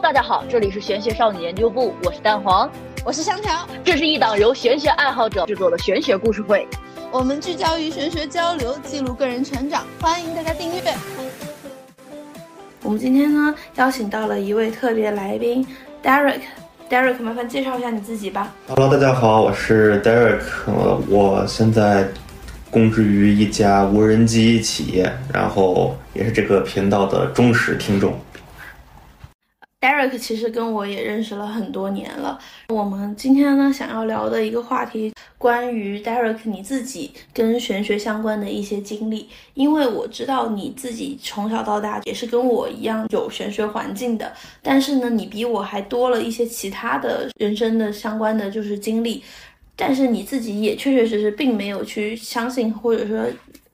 大家好，这里是玄学少女研究部，我是蛋黄，我是香条，这是一档由玄学爱好者制作的玄学故事会，我们聚焦于玄学交流，记录个人成长，欢迎大家订阅。我们今天呢，邀请到了一位特别来宾，Derek，Derek，麻烦介绍一下你自己吧。Hello，大家好，我是 Derek，呃，我现在供职于一家无人机企业，然后也是这个频道的忠实听众。Derek 其实跟我也认识了很多年了。我们今天呢，想要聊的一个话题，关于 Derek 你自己跟玄学相关的一些经历。因为我知道你自己从小到大也是跟我一样有玄学环境的，但是呢，你比我还多了一些其他的人生的相关的就是经历。但是你自己也确确实实并没有去相信，或者说。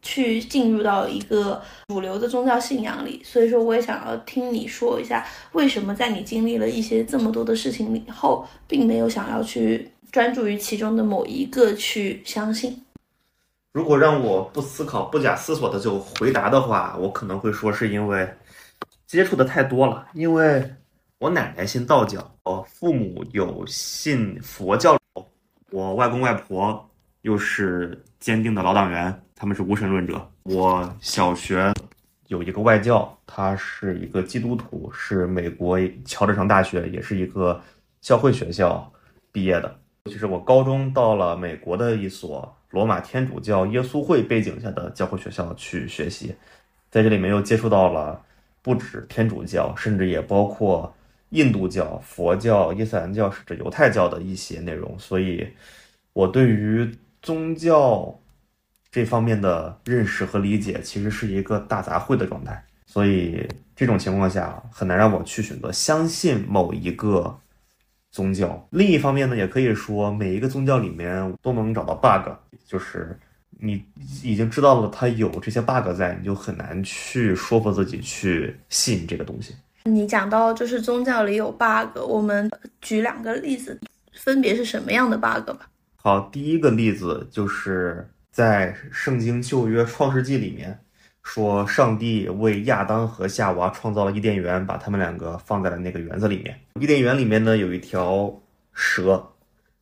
去进入到一个主流的宗教信仰里，所以说我也想要听你说一下，为什么在你经历了一些这么多的事情以后，并没有想要去专注于其中的某一个去相信。如果让我不思考、不假思索的就回答的话，我可能会说是因为接触的太多了。因为我奶奶信道教，我父母有信佛教，我外公外婆又是坚定的老党员。他们是无神论者。我小学有一个外教，他是一个基督徒，是美国乔治城大学，也是一个教会学校毕业的。其实我高中到了美国的一所罗马天主教耶稣会背景下的教会学校去学习，在这里面又接触到了不止天主教，甚至也包括印度教、佛教、伊斯兰教甚至犹太教的一些内容。所以，我对于宗教。这方面的认识和理解其实是一个大杂烩的状态，所以这种情况下很难让我去选择相信某一个宗教。另一方面呢，也可以说每一个宗教里面都能找到 bug，就是你已经知道了它有这些 bug 在，你就很难去说服自己去信这个东西。你讲到就是宗教里有 bug，我们举两个例子，分别是什么样的 bug 吧？好，第一个例子就是。在圣经旧约创世纪里面，说上帝为亚当和夏娃创造了伊甸园，把他们两个放在了那个园子里面。伊甸园里面呢有一条蛇，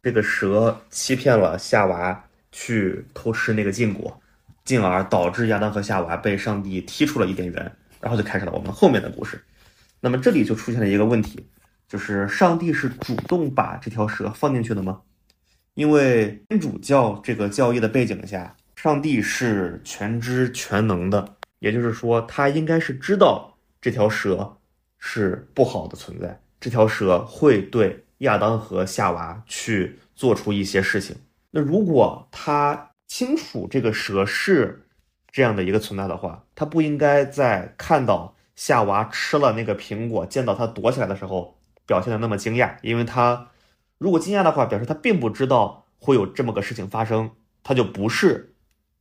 这个蛇欺骗了夏娃去偷吃那个禁果，进而导致亚当和夏娃被上帝踢出了伊甸园，然后就开始了我们后面的故事。那么这里就出现了一个问题，就是上帝是主动把这条蛇放进去的吗？因为天主教这个教义的背景下，上帝是全知全能的，也就是说，他应该是知道这条蛇是不好的存在，这条蛇会对亚当和夏娃去做出一些事情。那如果他清楚这个蛇是这样的一个存在的话，他不应该在看到夏娃吃了那个苹果，见到他躲起来的时候表现的那么惊讶，因为他。如果惊讶的话，表示他并不知道会有这么个事情发生，他就不是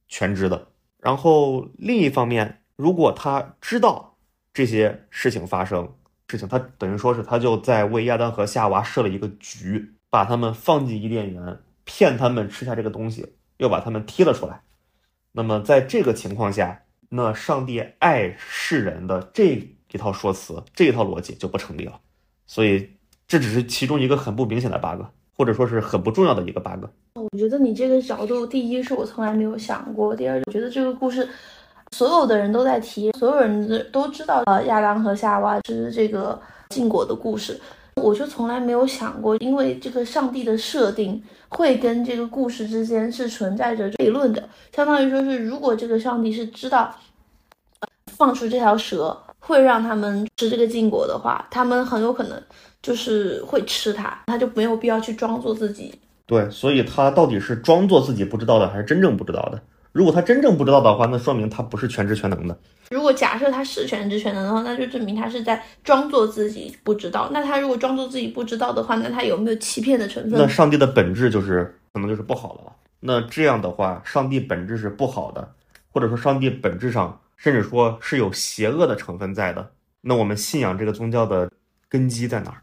全知的。然后另一方面，如果他知道这些事情发生，事情他等于说是他就在为亚当和夏娃设了一个局，把他们放进伊甸园，骗他们吃下这个东西，又把他们踢了出来。那么在这个情况下，那上帝爱世人的这一套说辞，这一套逻辑就不成立了。所以。这只是其中一个很不明显的 bug，或者说是很不重要的一个 bug。我觉得你这个角度，第一是我从来没有想过，第二我觉得这个故事所有的人都在提，所有人都知道呃亚当和夏娃是这个禁果的故事，我就从来没有想过，因为这个上帝的设定会跟这个故事之间是存在着悖论的，相当于说是如果这个上帝是知道放出这条蛇会让他们吃这个禁果的话，他们很有可能。就是会吃它，他就没有必要去装作自己。对，所以他到底是装作自己不知道的，还是真正不知道的？如果他真正不知道的话，那说明他不是全知全能的。如果假设他是全知全能的话，那就证明他是在装作自己不知道。那他如果装作自己不知道的话，那他有没有欺骗的成分？那上帝的本质就是可能就是不好的了。那这样的话，上帝本质是不好的，或者说上帝本质上甚至说是有邪恶的成分在的。那我们信仰这个宗教的根基在哪儿？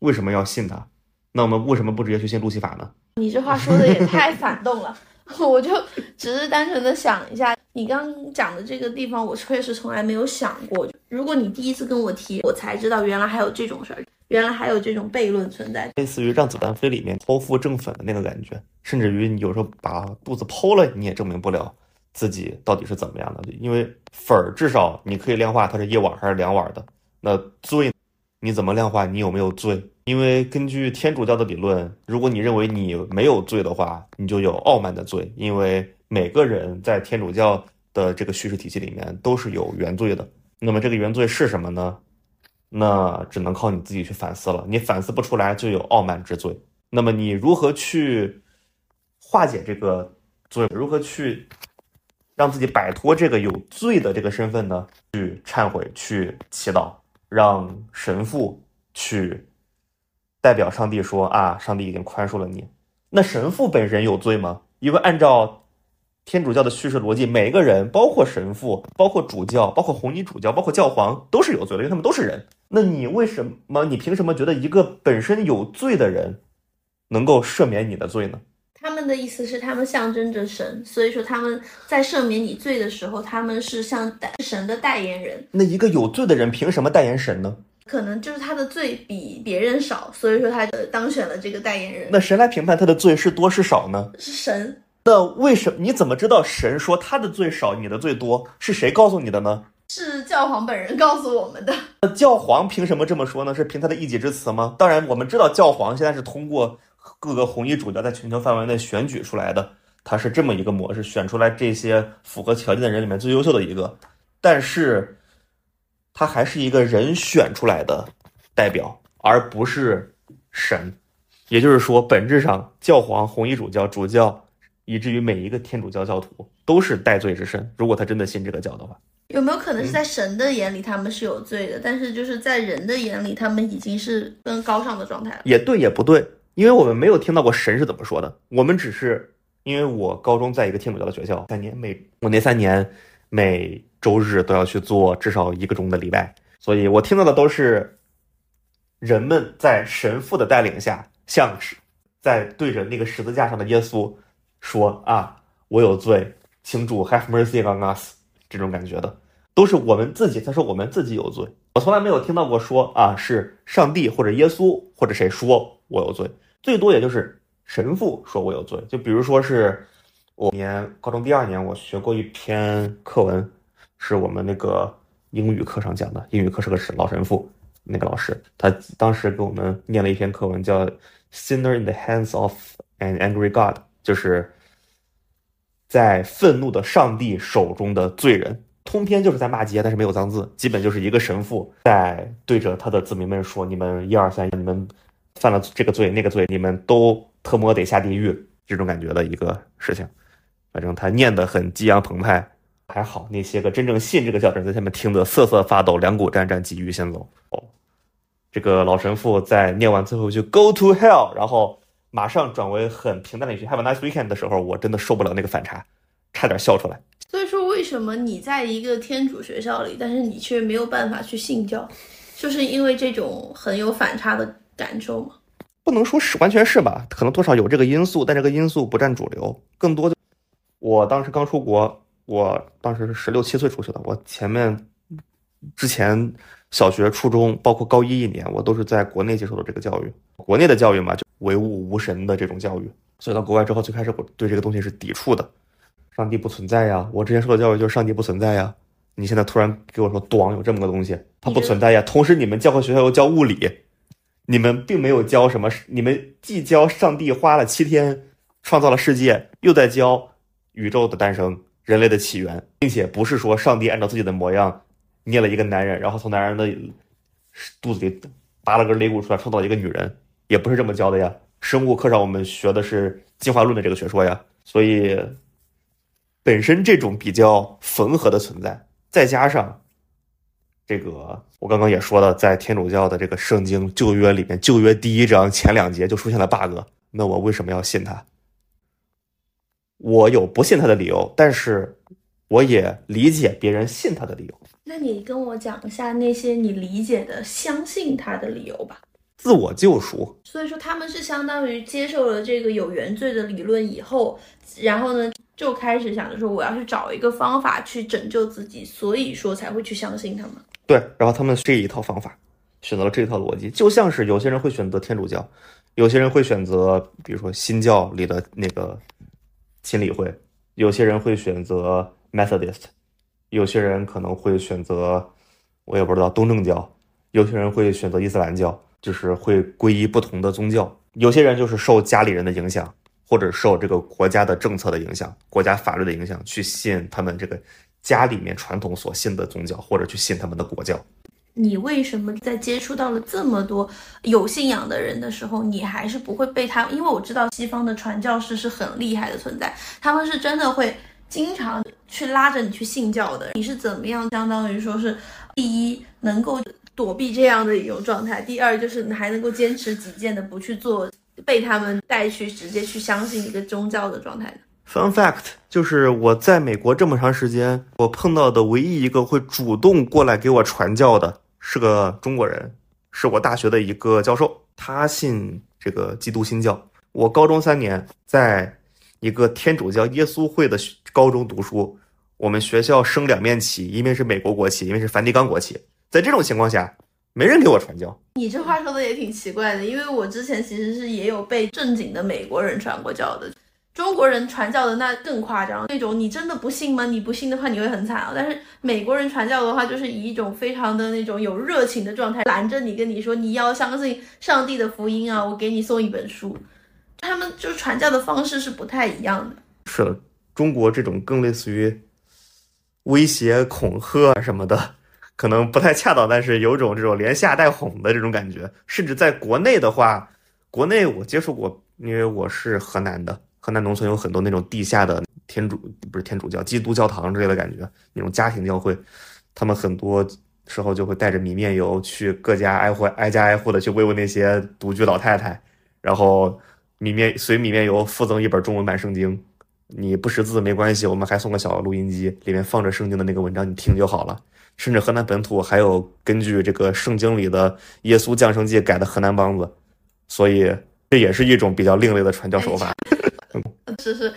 为什么要信他？那我们为什么不直接去信路西法呢？你这话说的也太反动了，我就只是单纯的想一下，你刚讲的这个地方，我确实从来没有想过。如果你第一次跟我提，我才知道原来还有这种事儿。原来还有这种悖论存在，类似于《让子弹飞》里面剖腹正粉的那个感觉，甚至于你有时候把肚子剖了，你也证明不了自己到底是怎么样的，因为粉儿至少你可以量化它是一碗还是两碗的。那罪，你怎么量化你有没有罪？因为根据天主教的理论，如果你认为你没有罪的话，你就有傲慢的罪，因为每个人在天主教的这个叙事体系里面都是有原罪的。那么这个原罪是什么呢？那只能靠你自己去反思了。你反思不出来，就有傲慢之罪。那么你如何去化解这个罪？如何去让自己摆脱这个有罪的这个身份呢？去忏悔，去祈祷，让神父去代表上帝说啊，上帝已经宽恕了你。那神父本人有罪吗？因为按照天主教的叙事逻辑，每一个人，包括神父，包括主教，包括红衣主教，包括教皇，都是有罪的，因为他们都是人。那你为什么？你凭什么觉得一个本身有罪的人能够赦免你的罪呢？他们的意思是，他们象征着神，所以说他们在赦免你罪的时候，他们是像代神的代言人。那一个有罪的人凭什么代言神呢？可能就是他的罪比别人少，所以说他当选了这个代言人。那谁来评判他的罪是多是少呢？是神。那为什么你怎么知道神说他的罪少，你的罪多？是谁告诉你的呢？是教皇本人告诉我们的。那教皇凭什么这么说呢？是凭他的一己之词吗？当然，我们知道教皇现在是通过各个红衣主教在全球范围内选举出来的，他是这么一个模式，选出来这些符合条件的人里面最优秀的一个。但是，他还是一个人选出来的代表，而不是神。也就是说，本质上，教皇、红衣主教、主教。以至于每一个天主教教徒都是戴罪之身。如果他真的信这个教的话，有没有可能是在神的眼里他们是有罪的，但是就是在人的眼里他们已经是更高尚的状态了？也对，也不对，因为我们没有听到过神是怎么说的。我们只是因为我高中在一个天主教的学校，三年每我那三年每周日都要去做至少一个钟的礼拜，所以我听到的都是人们在神父的带领下，像是在对着那个十字架上的耶稣。说啊，我有罪，请主 have mercy on us，这种感觉的，都是我们自己在说我们自己有罪。我从来没有听到过说啊，是上帝或者耶稣或者谁说我有罪，最多也就是神父说我有罪。就比如说是我年高中第二年，我学过一篇课文，是我们那个英语课上讲的，英语课是个神老神父，那个老师他当时给我们念了一篇课文，叫 Sinner in the hands of an angry God。就是在愤怒的上帝手中的罪人，通篇就是在骂街，但是没有脏字，基本就是一个神父在对着他的子民们说：“你们一二三，你们犯了这个罪那个罪，你们都特么得下地狱。”这种感觉的一个事情。反正他念得很激昂澎湃，还好那些个真正信这个教的人在下面听得瑟瑟发抖，两股战战，急于先走。哦，这个老神父在念完最后一句 “Go to hell”，然后。马上转为很平淡的一句 “Have a nice weekend” 的时候，我真的受不了那个反差，差点笑出来。所以说，为什么你在一个天主学校里，但是你却没有办法去信教，就是因为这种很有反差的感受吗？不能说是完全是吧，可能多少有这个因素，但这个因素不占主流。更多的，我当时刚出国，我当时是十六七岁出去的，我前面之前。小学、初中，包括高一一年，我都是在国内接受的这个教育。国内的教育嘛，就唯物无神的这种教育。所以到国外之后，最开始我对这个东西是抵触的。上帝不存在呀！我之前受的教育就是上帝不存在呀。你现在突然给我说，咣，有这么个东西，它不存在呀。同时，你们教科学校又教物理，你们并没有教什么。你们既教上帝花了七天创造了世界，又在教宇宙的诞生、人类的起源，并且不是说上帝按照自己的模样。捏了一个男人，然后从男人的肚子里拔了根肋骨出来，创造一个女人，也不是这么教的呀。生物课上我们学的是进化论的这个学说呀，所以本身这种比较缝合的存在，再加上这个我刚刚也说了，在天主教的这个圣经旧约里面，旧约第一章前两节就出现了 bug，那我为什么要信他？我有不信他的理由，但是我也理解别人信他的理由。那你跟我讲一下那些你理解的相信他的理由吧。自我救赎，所以说他们是相当于接受了这个有原罪的理论以后，然后呢就开始想着说我要去找一个方法去拯救自己，所以说才会去相信他们。对，然后他们这一套方法，选择了这一套逻辑，就像是有些人会选择天主教，有些人会选择比如说新教里的那个亲理会，有些人会选择 Methodist，有些人可能会选择我也不知道东正教，有些人会选择伊斯兰教，就是会皈依不同的宗教。有些人就是受家里人的影响，或者受这个国家的政策的影响、国家法律的影响，去信他们这个家里面传统所信的宗教，或者去信他们的国教。你为什么在接触到了这么多有信仰的人的时候，你还是不会被他？因为我知道西方的传教士是很厉害的存在，他们是真的会经常去拉着你去信教的。你是怎么样？相当于说是第一能够躲避这样的一种状态，第二就是你还能够坚持己见的不去做被他们带去直接去相信一个宗教的状态呢？Fun fact 就是我在美国这么长时间，我碰到的唯一一个会主动过来给我传教的是个中国人，是我大学的一个教授，他信这个基督新教。我高中三年在一个天主教耶稣会的高中读书，我们学校升两面旗，一面是美国国旗，一面是梵蒂冈国旗。在这种情况下，没人给我传教。你这话说的也挺奇怪的，因为我之前其实是也有被正经的美国人传过教的。中国人传教的那更夸张，那种你真的不信吗？你不信的话，你会很惨啊。但是美国人传教的话，就是以一种非常的那种有热情的状态拦着你，跟你说你要相信上帝的福音啊，我给你送一本书。他们就是传教的方式是不太一样的。是，中国这种更类似于威胁、恐吓什么的，可能不太恰当，但是有种这种连吓带哄的这种感觉。甚至在国内的话，国内我接触过，因为我是河南的。河南农村有很多那种地下的天主不是天主教、基督教堂之类的感觉，那种家庭教会，他们很多时候就会带着米面油去各家挨户挨家挨户的去慰问那些独居老太太，然后米面随米面油附赠一本中文版圣经，你不识字没关系，我们还送个小录音机，里面放着圣经的那个文章，你听就好了。甚至河南本土还有根据这个圣经里的耶稣降生记改的河南梆子，所以这也是一种比较另类的传教手法。是是，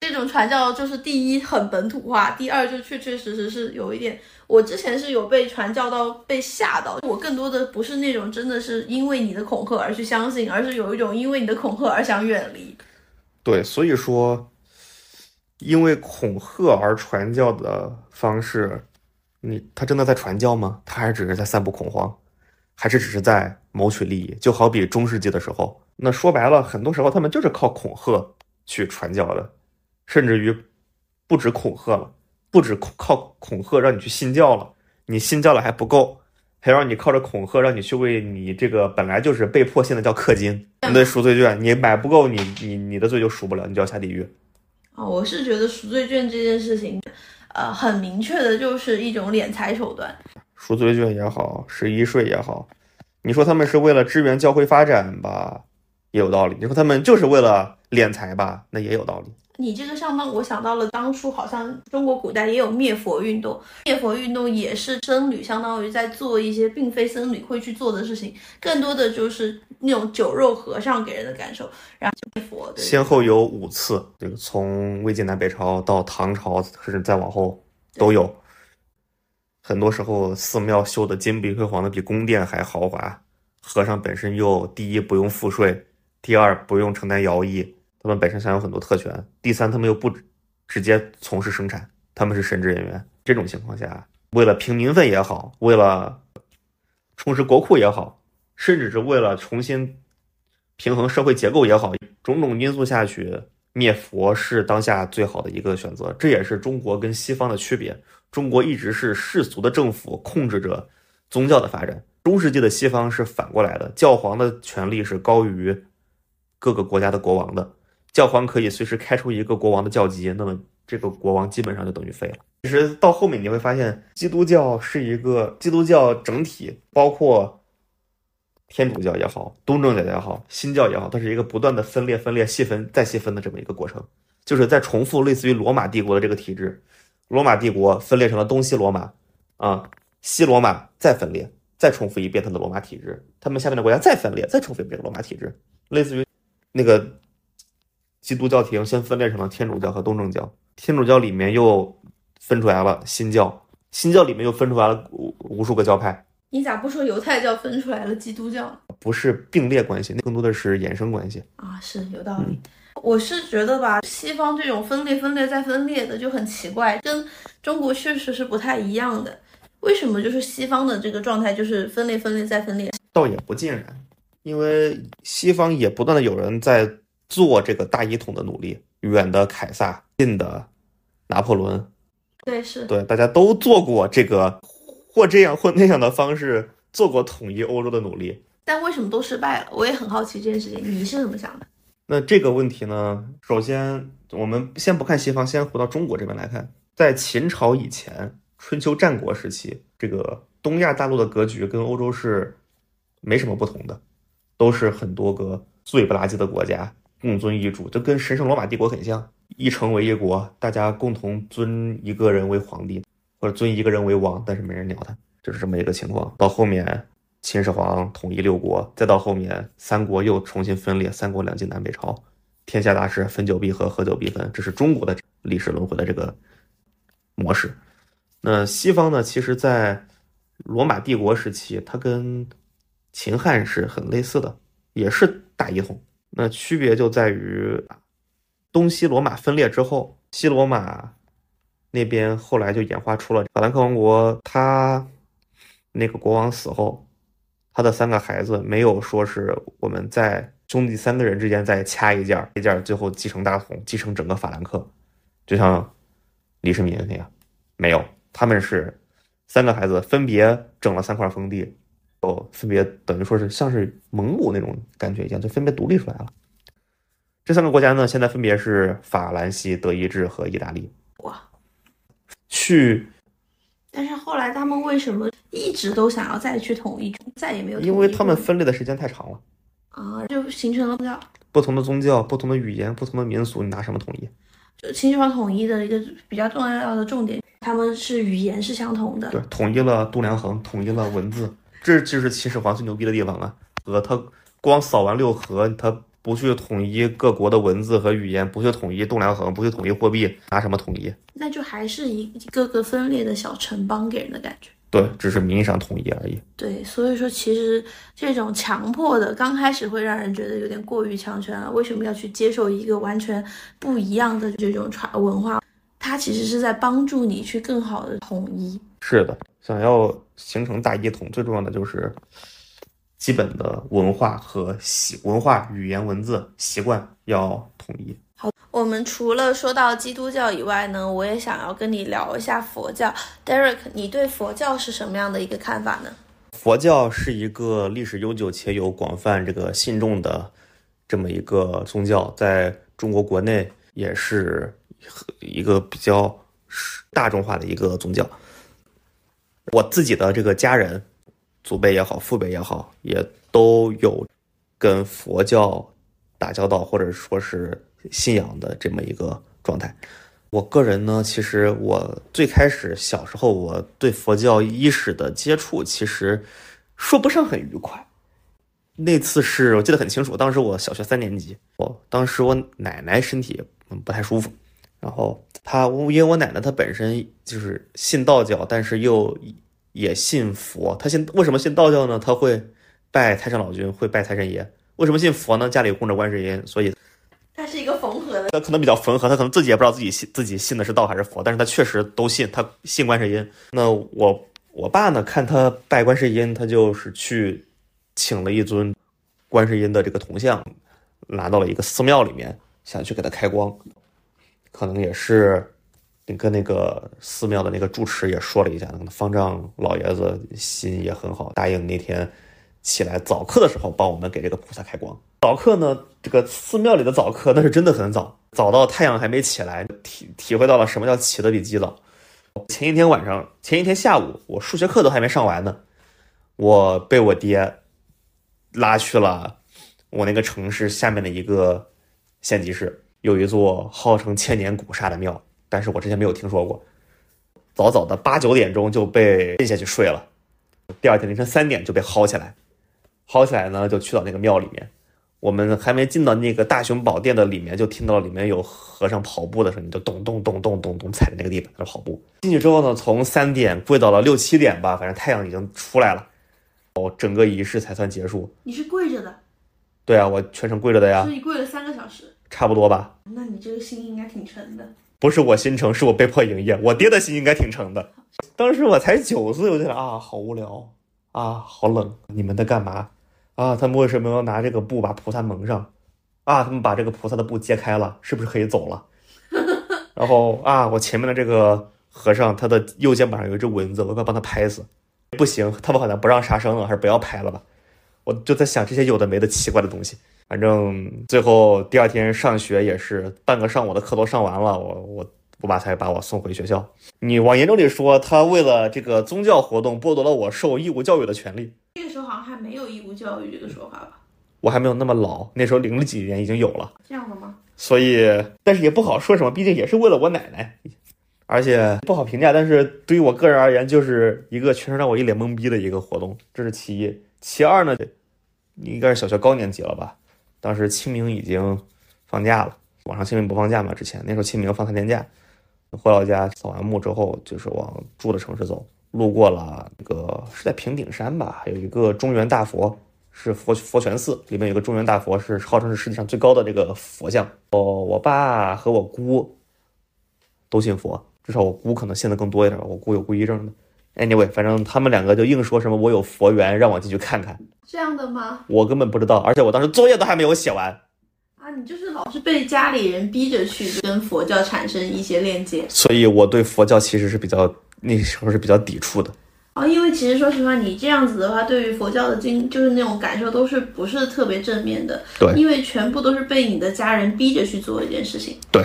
这种传教就是第一很本土化，第二就确确实实是有一点。我之前是有被传教到被吓到，我更多的不是那种真的是因为你的恐吓而去相信，而是有一种因为你的恐吓而想远离。对，所以说，因为恐吓而传教的方式，你他真的在传教吗？他还只是在散布恐慌，还是只是在谋取利益？就好比中世纪的时候，那说白了，很多时候他们就是靠恐吓。去传教的，甚至于不止恐吓了，不止靠恐吓让你去信教了，你信教了还不够，还让你靠着恐吓让你去为你这个本来就是被迫信的叫氪金，你得赎罪券，你买不够，你你你的罪就赎不了，你就要下地狱。啊，我是觉得赎罪券这件事情，呃，很明确的就是一种敛财手段。赎罪券也好，十一税也好，你说他们是为了支援教会发展吧？也有道理，你说他们就是为了敛财吧？那也有道理。你这个相当，我想到了当初好像中国古代也有灭佛运动，灭佛运动也是僧侣相当于在做一些并非僧侣会去做的事情，更多的就是那种酒肉和尚给人的感受。然后灭佛，先后有五次，这个从魏晋南北朝到唐朝，甚至再往后都有。很多时候寺庙修的金碧辉煌的比宫殿还豪华，和尚本身又第一不用赋税。第二，不用承担徭役，他们本身享有很多特权。第三，他们又不直接从事生产，他们是神职人员。这种情况下，为了平民愤也好，为了充实国库也好，甚至是为了重新平衡社会结构也好，种种因素下去，灭佛是当下最好的一个选择。这也是中国跟西方的区别。中国一直是世俗的政府控制着宗教的发展，中世纪的西方是反过来的，教皇的权力是高于。各个国家的国王的教皇可以随时开出一个国王的教籍，那么这个国王基本上就等于废了。其实到后面你会发现，基督教是一个基督教整体，包括天主教也好，东正教也好，新教也好，它是一个不断的分裂、分裂、细分、再细分的这么一个过程，就是在重复类似于罗马帝国的这个体制。罗马帝国分裂成了东西罗马，啊，西罗马再分裂，再重复一遍它的罗马体制，他们下面的国家再分裂，再重复一遍罗马体制，类似于。那个基督教廷先分裂成了天主教和东正教，天主教里面又分出来了新教，新教里面又分出来了无无数个教派，你咋不说犹太教分出来了基督教不是并列关系，那更多的是衍生关系啊？是有道理。我是觉得吧，西方这种分裂、分裂再分裂的就很奇怪，跟中国确实是不太一样的。为什么就是西方的这个状态就是分裂、分裂再分裂？倒也不尽然，因为西方也不断的有人在做这个大一统的努力，远的凯撒，近的拿破仑，对，是对，大家都做过这个或这样或那样的方式做过统一欧洲的努力，但为什么都失败了？我也很好奇这件事情，你是怎么想的？那这个问题呢？首先，我们先不看西方，先回到中国这边来看，在秦朝以前，春秋战国时期，这个东亚大陆的格局跟欧洲是没什么不同的，都是很多个碎不拉几的国家共尊一主，就跟神圣罗马帝国很像，一城为一国，大家共同尊一个人为皇帝，或者尊一个人为王，但是没人鸟他，就是这么一个情况。到后面。秦始皇统一六国，再到后面三国又重新分裂，三国两晋南北朝，天下大势分久必合，合久必分，这是中国的历史轮回的这个模式。那西方呢？其实，在罗马帝国时期，它跟秦汉是很类似的，也是大一统。那区别就在于东西罗马分裂之后，西罗马那边后来就演化出了法兰克王国，他那个国王死后。他的三个孩子没有说是我们在兄弟三个人之间再掐一件一件最后继承大统，继承整个法兰克，就像李世民那样，没有，他们是三个孩子分别整了三块封地，哦，分别等于说是像是蒙古那种感觉一样，就分别独立出来了。这三个国家呢，现在分别是法兰西、德意志和意大利。哇，去。但是后来他们为什么一直都想要再去统一，再也没有？因为他们分裂的时间太长了啊，就形成了不不同的宗教、不同的语言、不同的民俗，你拿什么统一？就秦始皇统一的一个比较重要的重点，他们是语言是相同的。对，统一了度量衡，统一了文字，这就是秦始皇最牛逼的地方啊！和他光扫完六合，他。不去统一各国的文字和语言，不去统一度量衡，不去统一货币，拿什么统一？那就还是一个个分裂的小城邦给人的感觉。对，只是名义上统一而已。对，所以说其实这种强迫的，刚开始会让人觉得有点过于强权了。为什么要去接受一个完全不一样的这种传文化？它其实是在帮助你去更好的统一。是的，想要形成大一统，最重要的就是。基本的文化和习文化、语言、文字习惯要统一。好，我们除了说到基督教以外呢，我也想要跟你聊一下佛教。Derek，你对佛教是什么样的一个看法呢？佛教是一个历史悠久且有广泛这个信众的这么一个宗教，在中国国内也是一个比较大众化的一个宗教。我自己的这个家人。祖辈也好，父辈也好，也都有跟佛教打交道，或者说是信仰的这么一个状态。我个人呢，其实我最开始小时候我对佛教伊始的接触，其实说不上很愉快。那次是我记得很清楚，当时我小学三年级，我当时我奶奶身体不太舒服，然后他因为我奶奶她本身就是信道教，但是又。也信佛，她信为什么信道教呢？她会拜太上老君，会拜财神爷。为什么信佛呢？家里供着观世音，所以他是一个缝合的。他可能比较缝合，他可能自己也不知道自己信自己信的是道还是佛，但是他确实都信，他信观世音。那我我爸呢？看他拜观世音，他就是去请了一尊观世音的这个铜像，拿到了一个寺庙里面，想去给他开光，可能也是。跟那个寺庙的那个住持也说了一下，方丈老爷子心也很好，答应那天起来早课的时候帮我们给这个菩萨开光。早课呢，这个寺庙里的早课那是真的很早，早到太阳还没起来，体体会到了什么叫起得比鸡早。前一天晚上，前一天下午，我数学课都还没上完呢，我被我爹拉去了我那个城市下面的一个县级市，有一座号称千年古刹的庙。但是我之前没有听说过，早早的八九点钟就被摁下去睡了，第二天凌晨三点就被薅起来，薅起来呢就去到那个庙里面，我们还没进到那个大雄宝殿的里面，就听到里面有和尚跑步的声音，就咚咚咚咚咚咚踩着那个地板在跑步。进去之后呢，从三点跪到了六七点吧，反正太阳已经出来了，哦，整个仪式才算结束。你是跪着的，对啊，我全程跪着的呀所，以你跪了三个小时，差不多吧。那你这个心应该挺沉的。不是我心诚，是我被迫营业。我爹的心应该挺诚的。当时我才九岁，我就想啊，好无聊啊，好冷。你们在干嘛啊？他们为什么要拿这个布把菩萨蒙上啊？他们把这个菩萨的布揭开了，是不是可以走了？然后啊，我前面的这个和尚，他的右肩膀上有一只蚊子，我快帮他拍死。不行，他们好像不让杀生了，还是不要拍了吧？我就在想这些有的没的奇怪的东西。反正最后第二天上学也是半个上午的课都上完了，我我我爸才把我送回学校。你往严重里说，他为了这个宗教活动剥夺了我受义务教育的权利。那个时候好像还没有义务教育这个说法吧？我还没有那么老，那时候零几年已经有了，这样的吗？所以但是也不好说什么，毕竟也是为了我奶奶，而且不好评价。但是对于我个人而言，就是一个全程让我一脸懵逼的一个活动，这是其一。其二呢，应该是小学高年级了吧？当时清明已经放假了，网上清明不放假嘛？之前那时候清明放三天假，回老家扫完墓之后，就是往住的城市走，路过了那个是在平顶山吧，有一个中原大佛，是佛佛泉寺，里面有个中原大佛，是号称是世界上最高的这个佛像。哦我爸和我姑都信佛，至少我姑可能信的更多一点，我姑有孤疑症的。Anyway，反正他们两个就硬说什么我有佛缘，让我进去看看，这样的吗？我根本不知道，而且我当时作业都还没有写完，啊，你就是老是被家里人逼着去跟佛教产生一些链接所以我对佛教其实是比较那时候是比较抵触的。啊，因为其实说实话，你这样子的话，对于佛教的经就是那种感受都是不是特别正面的，对因为全部都是被你的家人逼着去做一件事情。对，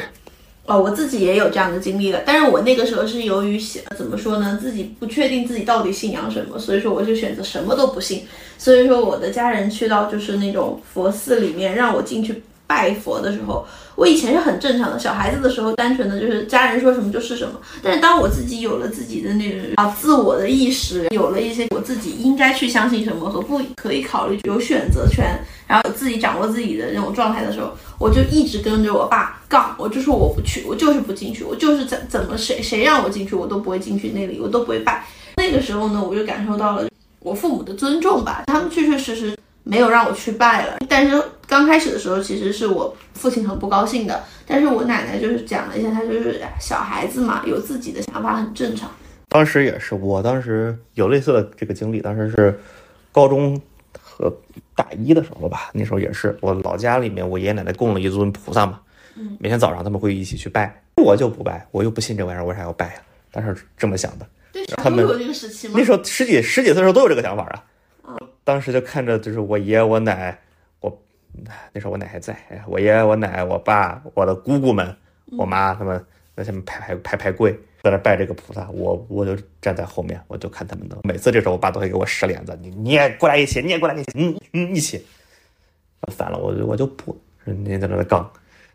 哦，我自己也有这样的经历了，但是我那个时候是由于怎么说呢，自己不确定自己到底信仰什么，所以说我就选择什么都不信。所以说我的家人去到就是那种佛寺里面让我进去拜佛的时候，我以前是很正常的，小孩子的时候单纯的就是家人说什么就是什么。但是当我自己有了自己的那种啊自我的意识，有了一些我自己应该去相信什么和不可以考虑有选择权，然后自己掌握自己的那种状态的时候，我就一直跟着我爸杠，我就说我不去，我就是不进去，我就是怎怎么谁谁让我进去，我都不会进去那里，我都不会拜。那个时候呢，我就感受到了我父母的尊重吧，他们确确实实没有让我去拜了。但是刚开始的时候，其实是我父亲很不高兴的，但是我奶奶就是讲了一下，她就是哎小孩子嘛，有自己的想法很正常。当时也是，我当时有类似的这个经历，当时是高中和大一的时候吧，那时候也是我老家里面，我爷爷奶奶供了一尊菩萨嘛，嗯每天早上他们会一起去拜，我就不拜，我又不信这玩意儿，为啥要拜呀、当时这么想的，对，他们都有这个时期吗那？时候十几十几岁的时候都有这个想法啊。当时就看着就是我爷我奶，我那时候我奶还在，哎我爷我奶我爸我的姑姑们，我妈他们在下面排排排排跪，在那拜这个菩萨，我我就站在后面，我就看他们的。每次这时候我爸都会给我使脸子，你你也过来一起，你也过来一起，嗯嗯一起。烦了，我就我就不，人家在那杠。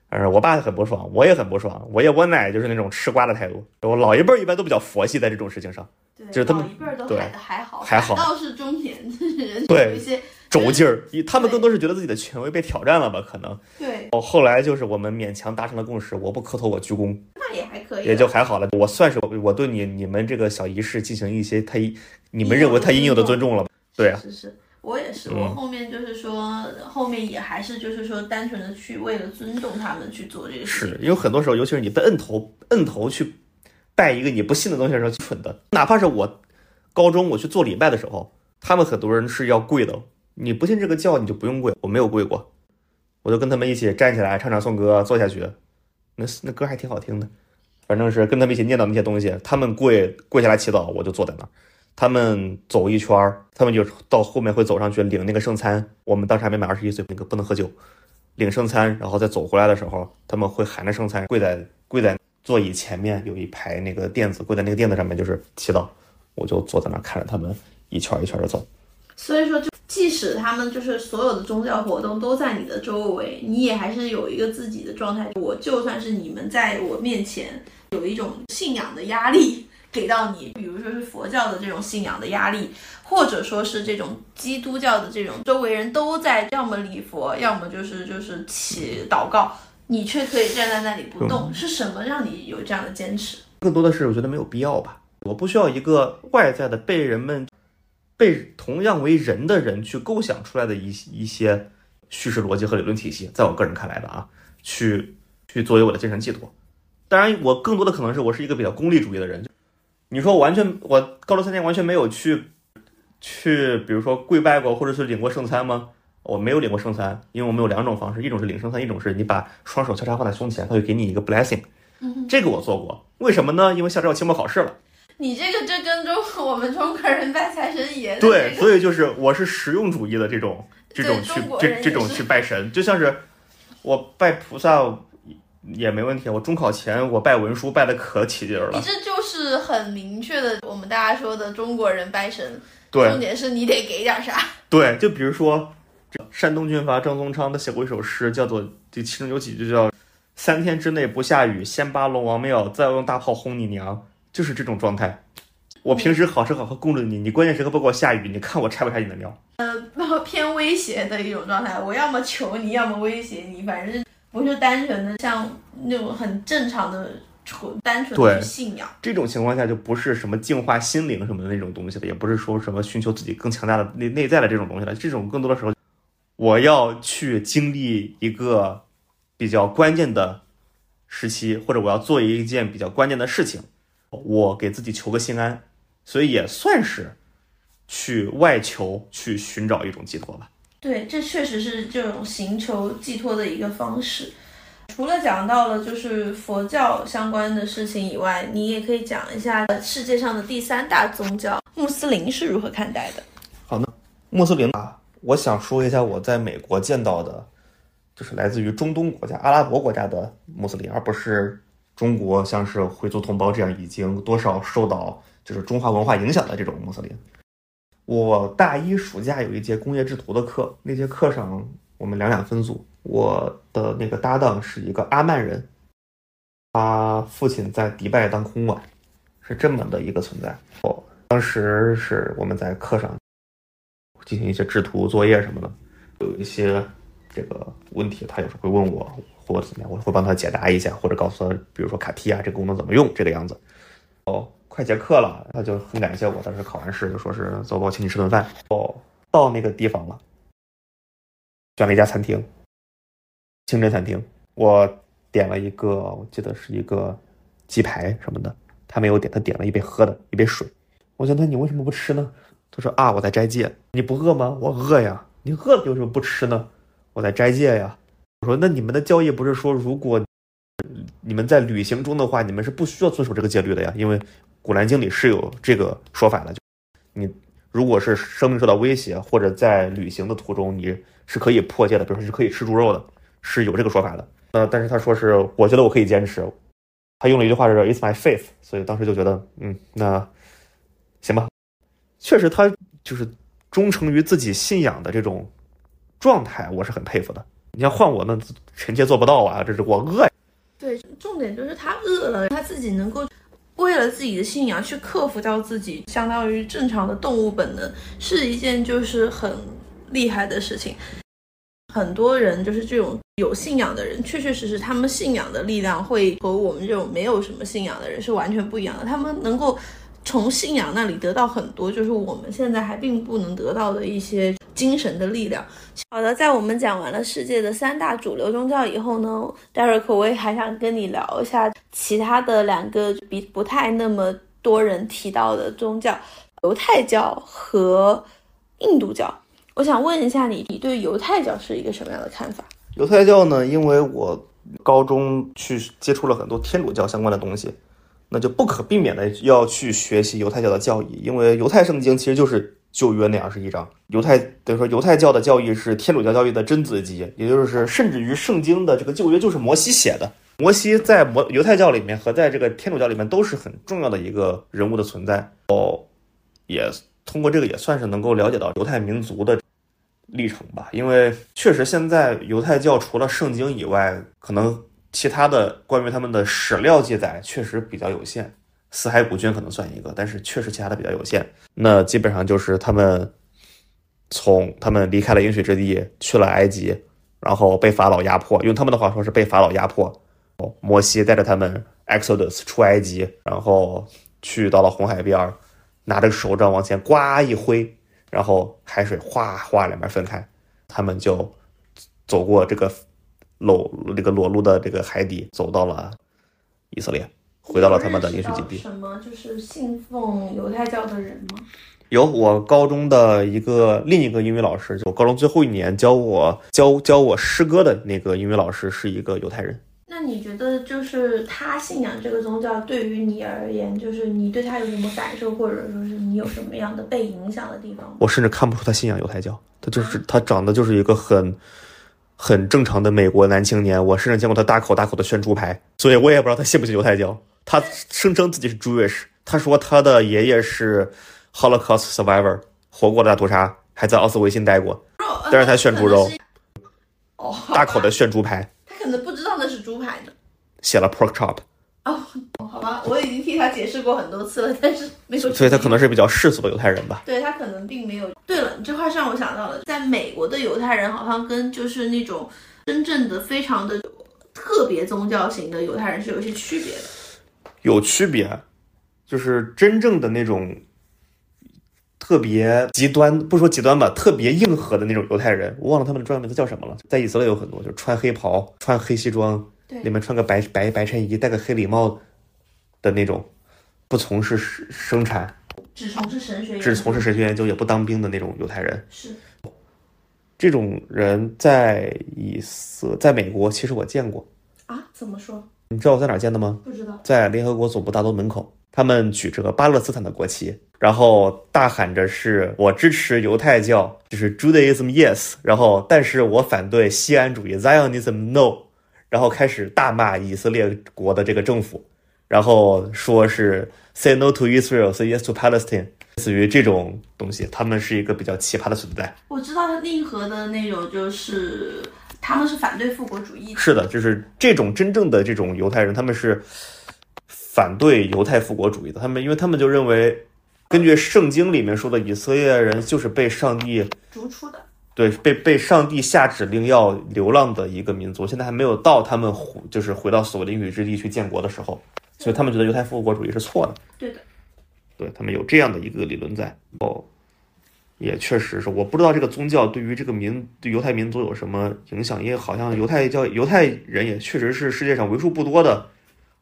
但是我爸很不爽，我也很不爽。我爷我奶就是那种吃瓜的态度。我老一辈一般都比较佛系在这种事情上。就是他们老一辈都对还还好，还好倒是中年人对有一些轴劲儿，他们更多是觉得自己的权威被挑战了吧？可能。对，哦，后来就是我们勉强达成了共识，我不磕头，我鞠躬，那也还可以，也就还好了。我算是我我对你你们这个小仪式进行一些他一你们认为他应有的尊重了吧？对啊，是是，我也是，嗯我后面就是说，后面也还是就是说，单纯的去为了尊重他们去做这个事情。是因为很多时候，尤其是你被摁头摁头去拜一个你不信的东西的时候，蠢的。哪怕是我高中我去做礼拜的时候，他们很多人是要跪的。你不信这个教，你就不用跪。我没有跪过，我就跟他们一起站起来唱唱颂歌，坐下去。那那歌还挺好听的，反正是跟他们一起念叨那些东西。他们跪跪下来祈祷，我就坐在那儿。他们走一圈儿，他们就到后面会走上去领那个圣餐。我们当时还没满二十一岁，那个不能喝酒，领圣餐，然后再走回来的时候，他们会含着圣餐，跪在跪在座椅前面有一排那个垫子，跪在那个垫子上面就是祈祷。我就坐在那儿看着他们一圈一圈的走。所以说，就即使他们就是所有的宗教活动都在你的周围，你也还是有一个自己的状态。我就算是你们在我面前有一种信仰的压力给到你，比如说是佛教的这种信仰的压力，或者说是这种基督教的这种周围人都在要么礼佛，要么就是就是祈祷告，你却可以站在那里不动，是什么让你有这样的坚持？更多的是我觉得没有必要吧，我不需要一个外在的被人们被同样为人的人去构想出来的一一些叙事逻辑和理论体系，在我个人看来的啊，去去作为我的精神寄托。当然，我更多的可能是我是一个比较功利主义的人。你说我完全，我高中三年完全没有去去，比如说跪拜过，或者是领过圣餐吗？我没有领过圣餐，因为我们有两种方式，一种是领圣餐，一种是你把双手交叉放在胸前，他会给你一个 blessing。这个我做过，为什么呢？因为下周要期末考试了。你这个这跟中我们中国人拜财神爷对，这个所以就是我是实用主义的这种这种去这这种去拜神，就像是我拜菩萨也没问题，我中考前我拜文书拜的可起劲儿了。你这就是很明确的，我们大家说的中国人拜神，对重点是你得给点啥。对，就比如说这山东军阀张宗昌他写过一首诗，叫做这其中有几句叫“三天之内不下雨，先扒龙王庙，再用大炮轰你娘”，就是这种状态。我平时好吃好喝供着你，你关键时刻不给我下雨，你看我拆不拆你的庙？偏威胁的一种状态。我要么求你，要么威胁你，反正不是单纯的像那种很正常的纯单纯的去信仰。这种情况下就不是什么净化心灵什么的那种东西了，也不是说什么寻求自己更强大的内内在的这种东西了。这种更多的时候，我要去经历一个比较关键的时期，或者我要做一件比较关键的事情，我给自己求个心安，所以也算是去外求，去寻找一种寄托吧。对，这确实是这种寻求寄托的一个方式。除了讲到了就是佛教相关的事情以外，你也可以讲一下世界上的第三大宗教穆斯林是如何看待的。穆斯林啊，我想说一下我在美国见到的，就是来自于中东国家、阿拉伯国家的穆斯林，而不是中国像是回族同胞这样已经多少受到就是中华文化影响的这种穆斯林。我大一暑假有一节工业制图的课，那节课上我们两两分组，我的那个搭档是一个阿曼人，他父亲在迪拜当空管，是这么的一个存在。哦，当时是我们在课上。进行一些制图作业什么的，有一些这个问题，他有时候会问我或者怎么样，我会帮他解答一下，或者告诉他，比如说卡皮亚这个功能怎么用，这个样子。哦，快结课了，他就很感谢我，当时考完试就说是走吧，我请你吃顿饭。哦，到那个地方了，选了一家餐厅，清真餐厅，我点了一个，我记得是一个鸡排什么的，他没有点，他点了一杯喝的，一杯水。我想，那你为什么不吃呢？他说啊，我在斋戒，你不饿吗？我饿呀。你饿了为什么不吃呢？我在斋戒呀。我说那你们的教义不是说，如果你们在旅行中的话，你们是不需要遵守这个戒律的呀？因为古兰经里是有这个说法的。就你如果是生命受到威胁，或者在旅行的途中，你是可以破戒的，比如说是可以吃猪肉的，是有这个说法的。呃，但是他说是，我觉得我可以坚持。他用了一句话是 "It's my faith"，所以当时就觉得，嗯，那行吧。确实，他就是忠诚于自己信仰的这种状态，我是很佩服的。你要换我，那臣妾做不到啊！这是我饿呀。对，重点就是他饿了，他自己能够为了自己的信仰去克服掉自己相当于正常的动物本能，是一件就是很厉害的事情。很多人就是这种有信仰的人，确确实实他们信仰的力量会和我们这种没有什么信仰的人是完全不一样的。他们能够从信仰那里得到很多，就是我们现在还并不能得到的一些精神的力量。好的，在我们讲完了世界的三大主流宗教以后呢，Derek，我也还想跟你聊一下其他的两个比不太那么多人提到的宗教，犹太教和印度教。我想问一下你，你对犹太教是一个什么样的看法？犹太教呢，因为我高中去接触了很多天主教相关的东西，那就不可避免的要去学习犹太教的教义，因为犹太圣经其实就是旧约那二十一章。犹太等于说犹太教的教义是天主教教义的真子集，也就是甚至于圣经的这个旧约就是摩西写的。摩西在摩犹太教里面和在这个天主教里面都是很重要的一个人物的存在。哦，也通过这个也算是能够了解到犹太民族的历程吧，因为确实现在犹太教除了圣经以外，可能其他的关于他们的史料记载确实比较有限。四海古卷可能算一个，但是确实其他的比较有限。那基本上就是他们从他们离开了应许之地，去了埃及，然后被法老压迫，用他们的话说是被法老压迫。摩西带着他们 Exodus 出埃及，然后去到了红海边，拿着手杖往前呱一挥，然后海水哗哗两边分开，他们就走过这个裸这个裸露的这个海底，走到了以色列，回到了他们的应许基地。什么就是信奉犹太教的人吗？有我高中的一个另一个英语老师，就我高中最后一年教我教教我诗歌的那个英语老师是一个犹太人。那你觉得就是他信仰这个宗教对于你而言，就是你对他有什么感受，或者说是你有什么样的被影响的地方？我甚至看不出他信仰犹太教，他就是他长得就是一个很很正常的美国男青年。我甚至见过他大口大口的炫猪排，所以我也不知道他信不信犹太教。他声称自己是 Jewish，他说他的爷爷是。Holocaust survivor 活过了大屠杀，还在奥斯维辛待过，但是他炫猪肉，哦，大口的炫猪排，他可能不知道那是猪排呢，写了 pork chop，哦，好吧，我已经替他解释过很多次了，但是没说，所以他可能是比较世俗的犹太人吧，对他可能并没有。对了，你这话是让我想到了，在美国的犹太人好像跟就是那种真正的非常的特别宗教型的犹太人是有一些区别的，有区别，就是真正的那种。特别极端，不说极端吧，特别硬核的那种犹太人，我忘了他们的专业名字叫什么了。在以色列有很多，就是穿黑袍、穿黑西装，里面穿个白白白衬衣、戴个黑礼帽的那种，不从事生产，只从事神学，只从事神学研究，也不当兵的那种犹太人。是，这种人在以色，在美国，其实我见过啊？怎么说？你知道我在哪见的吗？不知道，在联合国总部大楼门口，他们举着巴勒斯坦的国旗。然后大喊着是我支持犹太教，就是 Judaism yes，然后但是我反对西安主义 Zionism no，然后开始大骂以色列国的这个政府，然后说是 say no to Israel，say yes to Palestine，类似于这种东西，他们是一个比较奇葩的存在。我知道他内核的那种就是他们是反对复国主义，是的，就是这种真正的这种犹太人，他们是反对犹太复国主义的，他们因为他们就认为。根据圣经里面说的，以色列人就是被上帝逐出的，对，被被上帝下指令要流浪的一个民族。现在还没有到他们回，就是回到所谓的应许之地去建国的时候，所以他们觉得犹太复国主义是错的。对的，对他们有这样的一个理论在。哦，也确实是，我不知道这个宗教对于这个民对犹太民族有什么影响，因为好像犹太教犹太人也确实是世界上为数不多的，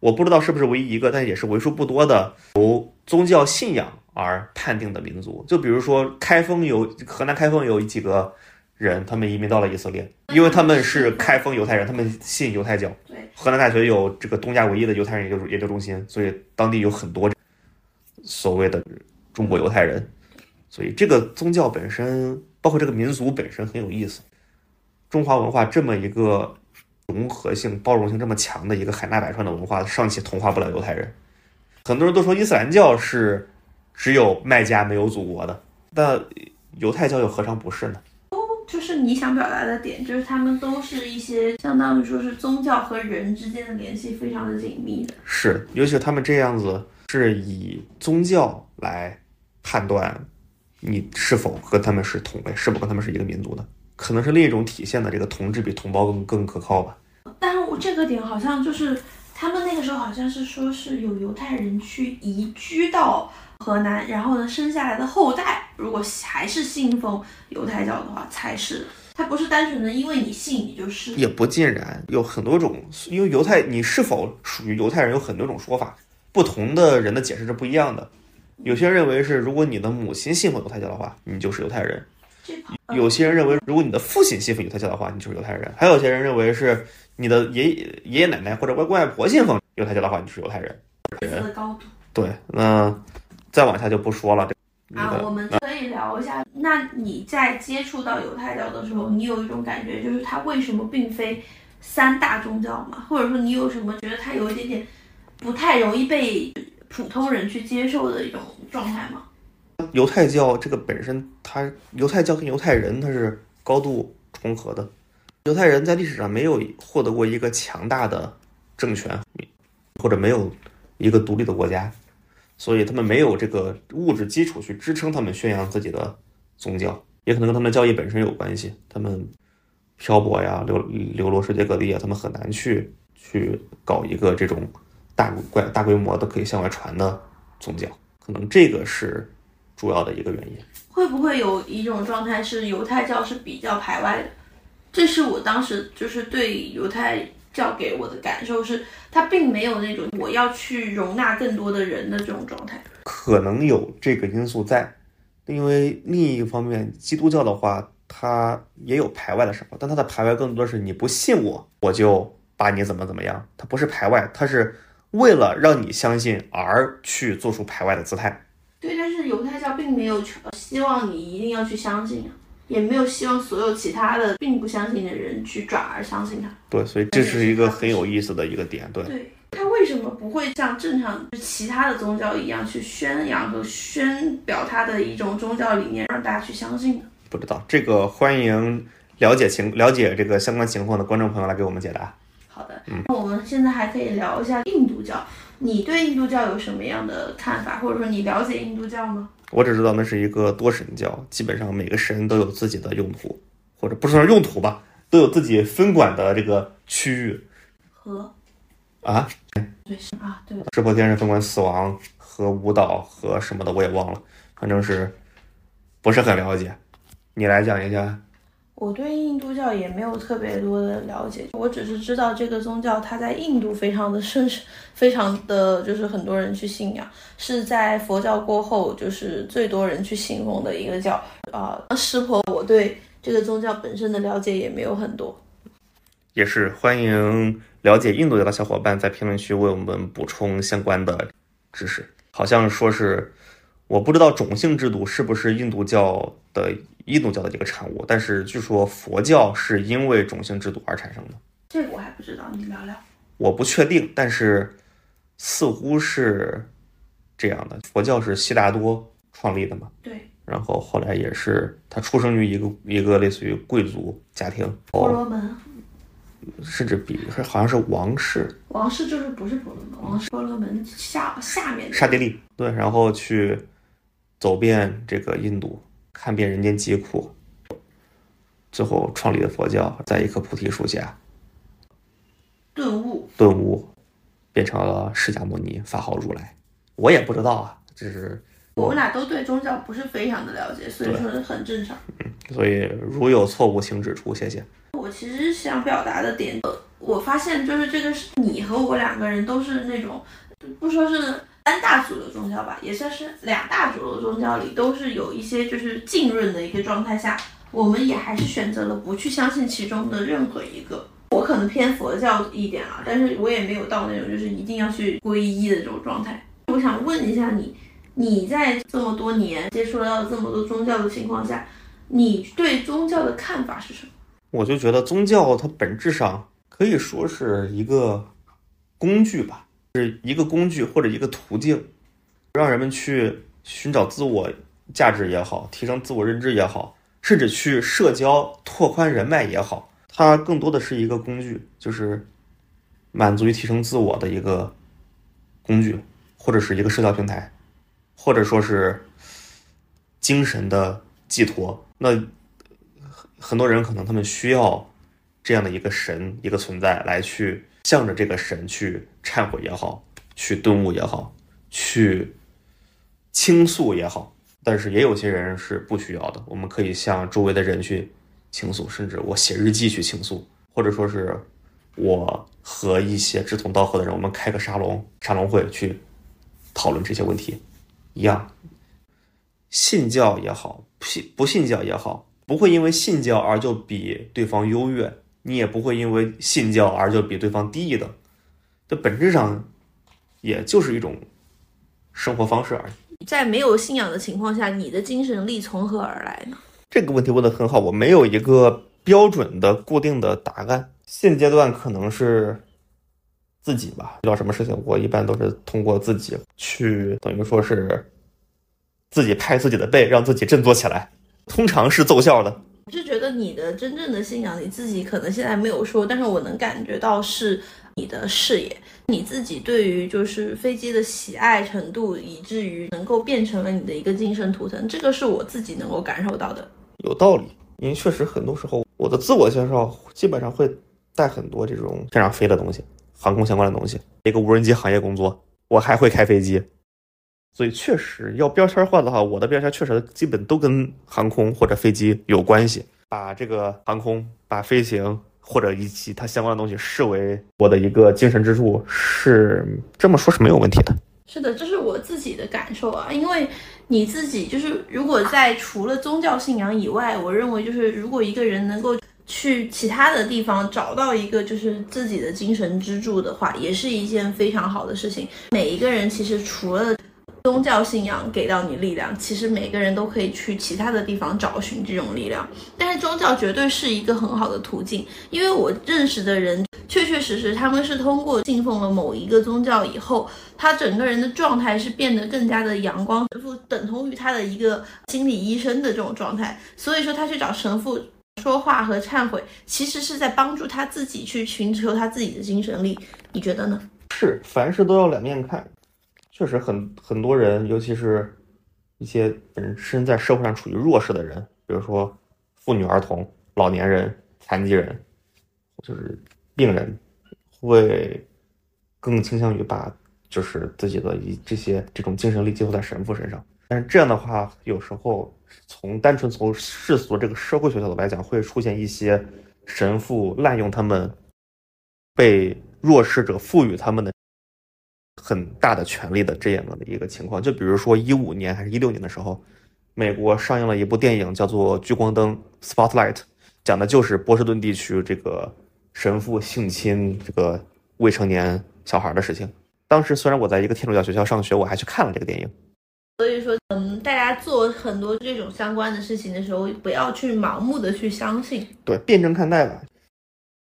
我不知道是不是唯一一个，但也是为数不多的由宗教信仰。而判定的民族，就比如说开封有河南开封有几个人，他们移民到了以色列，因为他们是开封犹太人，他们信犹太教。对，河南大学有这个东亚唯一的犹太人研究研究中心，所以当地有很多所谓的中国犹太人。所以这个宗教本身，包括这个民族本身很有意思。中华文化这么一个融合性、包容性这么强的一个海纳百川的文化，尚且同化不了犹太人。很多人都说伊斯兰教是。只有卖家没有祖国的，那犹太教又何尝不是呢？哦就是你想表达的点，就是他们都是一些相当于说是宗教和人之间的联系非常的紧密的。是，尤其是他们这样子是以宗教来判断你是否和他们是同类，是否跟他们是一个民族的，可能是另一种体现的这个同志比同胞更更可靠吧。但是我这个点好像就是他们那个时候好像是说是有犹太人去移居到。河南，然后呢，生下来的后代如果还是信奉犹太教的话，才是他不是单纯的因为你信你就是，也不尽然，有很多种，因为犹太你是否属于犹太人有很多种说法，不同的人的解释是不一样的。有些人认为是如果你的母亲信奉犹太教的话，你就是犹太人；有些人认为如果你的父亲信奉犹太教的话，你就是犹太人；还有些人认为是你的爷爷爷爷奶奶或者外公外婆信奉犹太教的话，你就是犹太人。的高度，对，那。再往下就不说了。啊，我们可以聊一下。那你在接触到犹太教的时候，你有一种感觉，就是它为什么并非三大宗教嘛？或者说，你有什么觉得它有一点点不太容易被普通人去接受的一种状态吗？犹太教这个本身，它犹太教跟犹太人它是高度重合的。犹太人在历史上没有获得过一个强大的政权，或者没有一个独立的国家。所以他们没有这个物质基础去支撑他们宣扬自己的宗教，也可能跟他们的教义本身有关系。他们漂泊呀，流流落世界各地啊，他们很难去去搞一个这种大规大规模的可以向外传的宗教，可能这个是主要的一个原因。会不会有一种状态是犹太教是比较排外的？这是我当时就是对犹太教给我的感受是，它并没有那种我要去容纳更多的人的这种状态。可能有这个因素在，因为另一方面，基督教的话，它也有排外的时候，但它的排外更多的是你不信我，我就把你怎么怎么样。它不是排外，它是为了让你相信而去做出排外的姿态。对，但是犹太没有希望你一定要去相信啊，也没有希望所有其他的并不相信的人去转而相信他。对，所以这是一个很有意思的一个点。对，对，他为什么不会像正常其他的宗教一样去宣扬和宣表他的一种宗教理念，让大家去相信呢？不知道这个，欢迎了解情了解这个相关情况的观众朋友来给我们解答。好的，那我们现在还可以聊一下印度教。你对印度教有什么样的看法，或者说你了解印度教吗？我只知道那是一个多神教，基本上每个神都有自己的用途，或者不说用途吧，都有自己分管的这个区域。和啊，对是啊，对。湿婆天是分管死亡和舞蹈和什么的，我也忘了，反正是不是很了解。你来讲一下。我对印度教也没有特别多的了解，我只是知道这个宗教它在印度非常的盛，非常的就是很多人去信仰，是在佛教过后就是最多人去信奉的一个教啊。师婆，我对这个宗教本身的了解也没有很多，也是欢迎了解印度教的小伙伴在评论区为我们补充相关的知识。好像说是。我不知道种姓制度是不是印度教的印度教的一个产物，但是据说佛教是因为种姓制度而产生的。这个我还不知道，你聊聊。我不确定，但是似乎是这样的。佛教是悉达多创立的嘛？对。然后后来也是他出生于一个一个类似于贵族家庭。婆罗门。甚至比好像是王室。王室就是不是婆罗门，王室婆罗门下下面。刹帝利对，然后去。走遍这个印度，看遍人间疾苦，最后创立的佛教，在一棵菩提树下顿悟，顿悟，变成了释迦牟尼，法号如来。我也不知道啊，这是我们俩都对宗教不是非常的了解，所以说很正常。嗯，所以如有错误，请指出，谢谢。我其实想表达的点，我发现就是这个是你和我两个人都是那种，不说是。三大主流宗教吧，也算是两大主流宗教里都是有一些就是浸润的一个状态下，我们也还是选择了不去相信其中的任何一个。我可能偏佛教一点啊，但是我也没有到那种就是一定要去皈依的这种状态。我想问一下你，你在这么多年接触到这么多宗教的情况下，你对宗教的看法是什么？我就觉得宗教它本质上可以说是一个工具吧。是一个工具或者一个途径，让人们去寻找自我价值也好，提升自我认知也好，甚至去社交拓宽人脉也好，它更多的是一个工具，就是满足于提升自我的一个工具，或者是一个社交平台，或者说是精神的寄托。那很多人可能他们需要这样的一个神，一个存在来去。向着这个神去忏悔也好，去顿悟也好，去倾诉也好，但是也有些人是不需要的。我们可以向周围的人去倾诉，甚至我写日记去倾诉，或者说是我和一些志同道合的人，我们开个沙龙、沙龙会去讨论这些问题，一样。信教也好，信不信教也好，不会因为信教而就比对方优越。你也不会因为信教而就比对方低一等，这本质上也就是一种生活方式而已。在没有信仰的情况下，你的精神力从何而来呢？这个问题问得很好，我没有一个标准的固定的答案。现阶段可能是自己吧，遇到什么事情，我一般都是通过自己去，等于说是自己拍自己的背，让自己振作起来，通常是奏效的。我是觉得你的真正的信仰，你自己可能现在没有说，但是我能感觉到是你的视野，你自己对于就是飞机的喜爱程度，以至于能够变成了你的一个精神图腾，这个是我自己能够感受到的。有道理，因为确实很多时候我的自我介绍基本上会带很多这种天上飞的东西，航空相关的东西。一个无人机行业工作，我还会开飞机。所以确实要标签化的话，我的标签确实基本都跟航空或者飞机有关系。把这个航空、把飞行或者以及它相关的东西视为我的一个精神支柱，是这么说是没有问题的。是的，这是我自己的感受啊，因为你自己就是如果在除了宗教信仰以外，我认为就是如果一个人能够去其他的地方找到一个就是自己的精神支柱的话，也是一件非常好的事情。每一个人其实除了宗教信仰给到你力量，其实每个人都可以去其他的地方找寻这种力量。但是宗教绝对是一个很好的途径，因为我认识的人确确实实他们是通过信奉了某一个宗教以后，他整个人的状态是变得更加的阳光，神父等同于他的一个心理医生的这种状态。所以说他去找神父说话和忏悔，其实是在帮助他自己去寻求他自己的精神力。你觉得呢？是，凡事都要两面看。确实很很多人，尤其是一些本身在社会上处于弱势的人，比如说妇女、儿童、老年人、残疾人，就是病人，会更倾向于把就是自己的一这些这种精神力寄托在神父身上。但是这样的话，有时候从单纯从世俗这个社会学角度来讲，会出现一些神父滥用他们被弱势者赋予他们的。很大的权利的这样的一个情况，就比如说一五年还是一六年的时候，美国上映了一部电影叫做《聚光灯》（Spotlight），讲的就是波士顿地区这个神父性侵这个未成年小孩的事情。当时虽然我在一个天主教学校上学，我还去看了这个电影。所以说，嗯，大家做很多这种相关的事情的时候，不要去盲目的去相信，对，辩证看待吧，